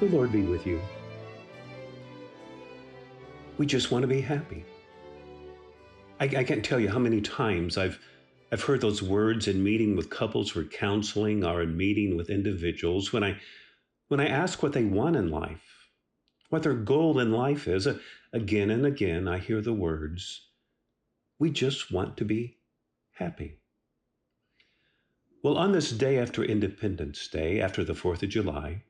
The Lord be with you. We just want to be happy. I, I, can't tell you how many times I've I've heard those words in meeting with couples for counseling or in meeting with individuals when I when I ask what they want in life, what their goal in life is. Again and again, I hear the words, "We just want to be happy." Well, on this day after Independence Day, after the 4th of July,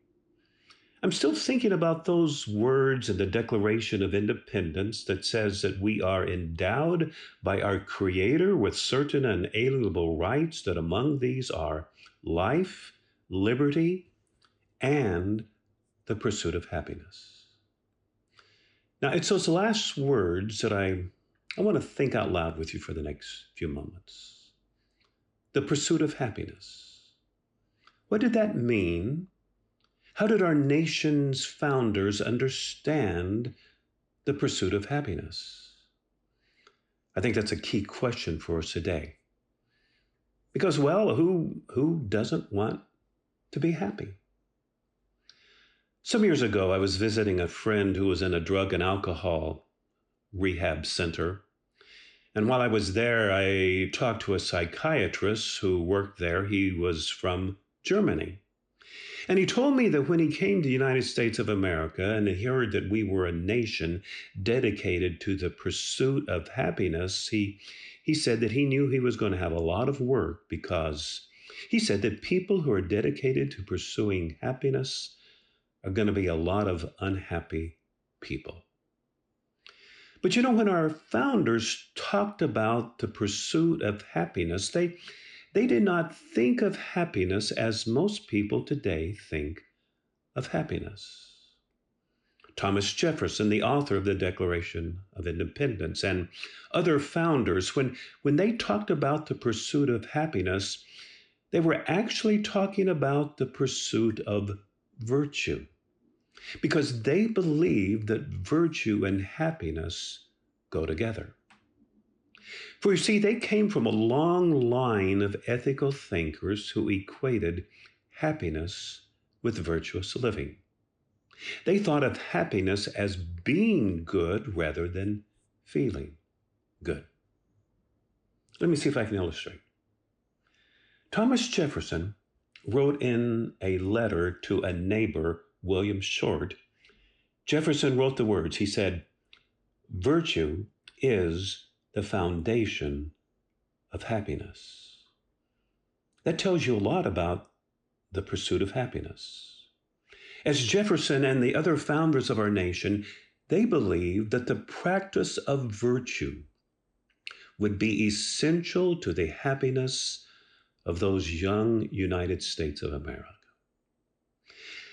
I'm still thinking about those words in the Declaration of Independence that says that we are endowed by our Creator with certain unalienable rights, that among these are life, liberty, and the pursuit of happiness. Now, it's those last words that I, I want to think out loud with you for the next few moments. The pursuit of happiness. What did that mean how did our nation's founders understand the pursuit of happiness? I think that's a key question for us today. Because, well, who, who doesn't want to be happy? Some years ago, I was visiting a friend who was in a drug and alcohol rehab center. And while I was there, I talked to a psychiatrist who worked there. He was from Germany. And he told me that when he came to the United States of America and he heard that we were a nation dedicated to the pursuit of happiness, he, he said that he knew he was going to have a lot of work because he said that people who are dedicated to pursuing happiness are going to be a lot of unhappy people. But you know, when our founders talked about the pursuit of happiness, they, they did not think of happiness as most people today think of happiness. Thomas Jefferson, the author of the Declaration of Independence, and other founders, when, when they talked about the pursuit of happiness, they were actually talking about the pursuit of virtue because they believed that virtue and happiness go together. For you see, they came from a long line of ethical thinkers who equated happiness with virtuous living. They thought of happiness as being good rather than feeling good. Let me see if I can illustrate. Thomas Jefferson wrote in a letter to a neighbor, William Short. Jefferson wrote the words. He said, Virtue is the foundation of happiness. That tells you a lot about the pursuit of happiness. As Jefferson and the other founders of our nation, they believed that the practice of virtue would be essential to the happiness of those young United States of America.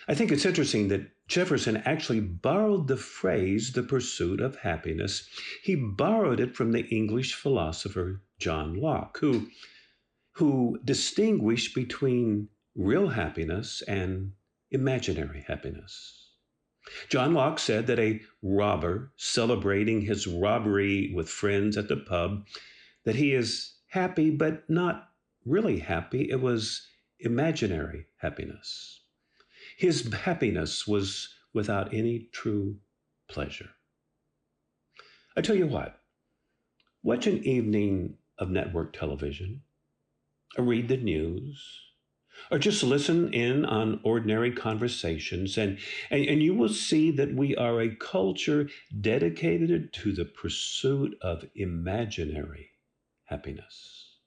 I think it's interesting that Jefferson actually borrowed the phrase the pursuit of happiness. He borrowed it from the English philosopher John Locke, who, who distinguished between real happiness and imaginary happiness. John Locke said that a robber celebrating his robbery with friends at the pub, that he is happy but not really happy. It was imaginary happiness. His happiness was without any true pleasure. I tell you what, watch an evening of network television, or read the news, or just listen in on ordinary conversations, and, and, and you will see that we are a culture dedicated to the pursuit of imaginary happiness.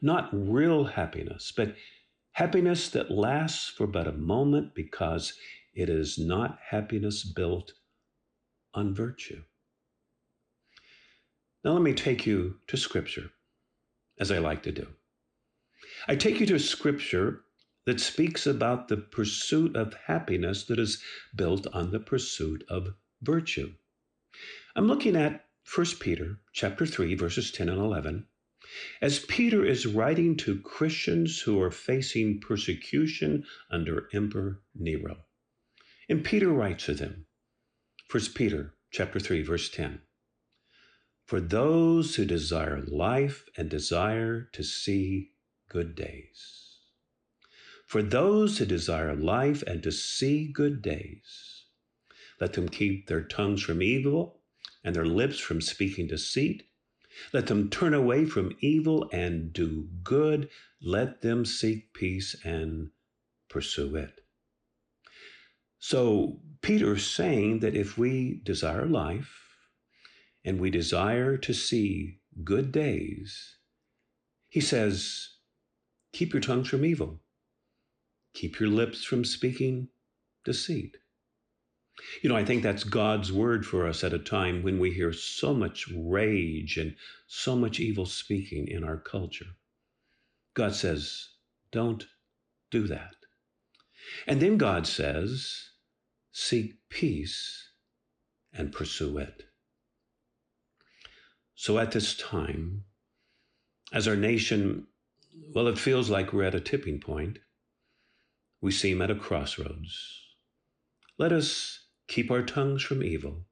Not real happiness, but Happiness that lasts for but a moment because it is not happiness built on virtue. Now, let me take you to Scripture, as I like to do. I take you to Scripture that speaks about the pursuit of happiness that is built on the pursuit of virtue. I'm looking at 1 Peter chapter 3 verses 10 and 11 as Peter is writing to Christians who are facing persecution under Emperor Nero. And Peter writes to them, 1 Peter chapter 3 verse 10. For those who desire life and desire to see good days. For those who desire life and to see good days, let them keep their tongues from evil and their lips from speaking deceit. Let them turn away from evil and do good. Let them seek peace and pursue it. So, Peter's saying that if we desire life and we desire to see good days, he says, keep your tongues from evil, keep your lips from speaking deceit. You know, I think that's God's word for us at a time when we hear so much rage and so much evil speaking in our culture. God says, don't do that. And then God says, seek peace and pursue it. So at this time, as our nation, well, it feels like we're at a tipping point. We seem at a crossroads. Let us keep our tongues from evil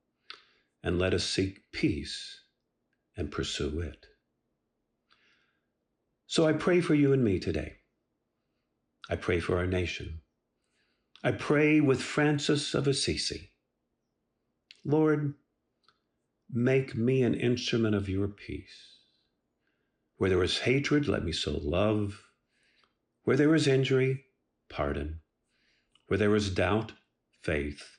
and let us seek peace and pursue it. So I pray for you and me today. I pray for our nation. I pray with Francis of Assisi. Lord, make me an instrument of your peace. Where there is hatred, let me sow love. Where there is injury, pardon. Where there is doubt, faith.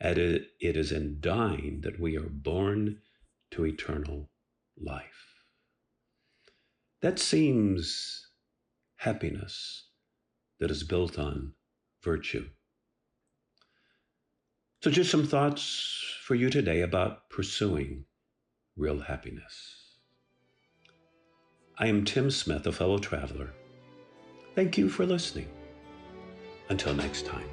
and it is in dying that we are born to eternal life. That seems happiness that is built on virtue. So, just some thoughts for you today about pursuing real happiness. I am Tim Smith, a fellow traveler. Thank you for listening. Until next time.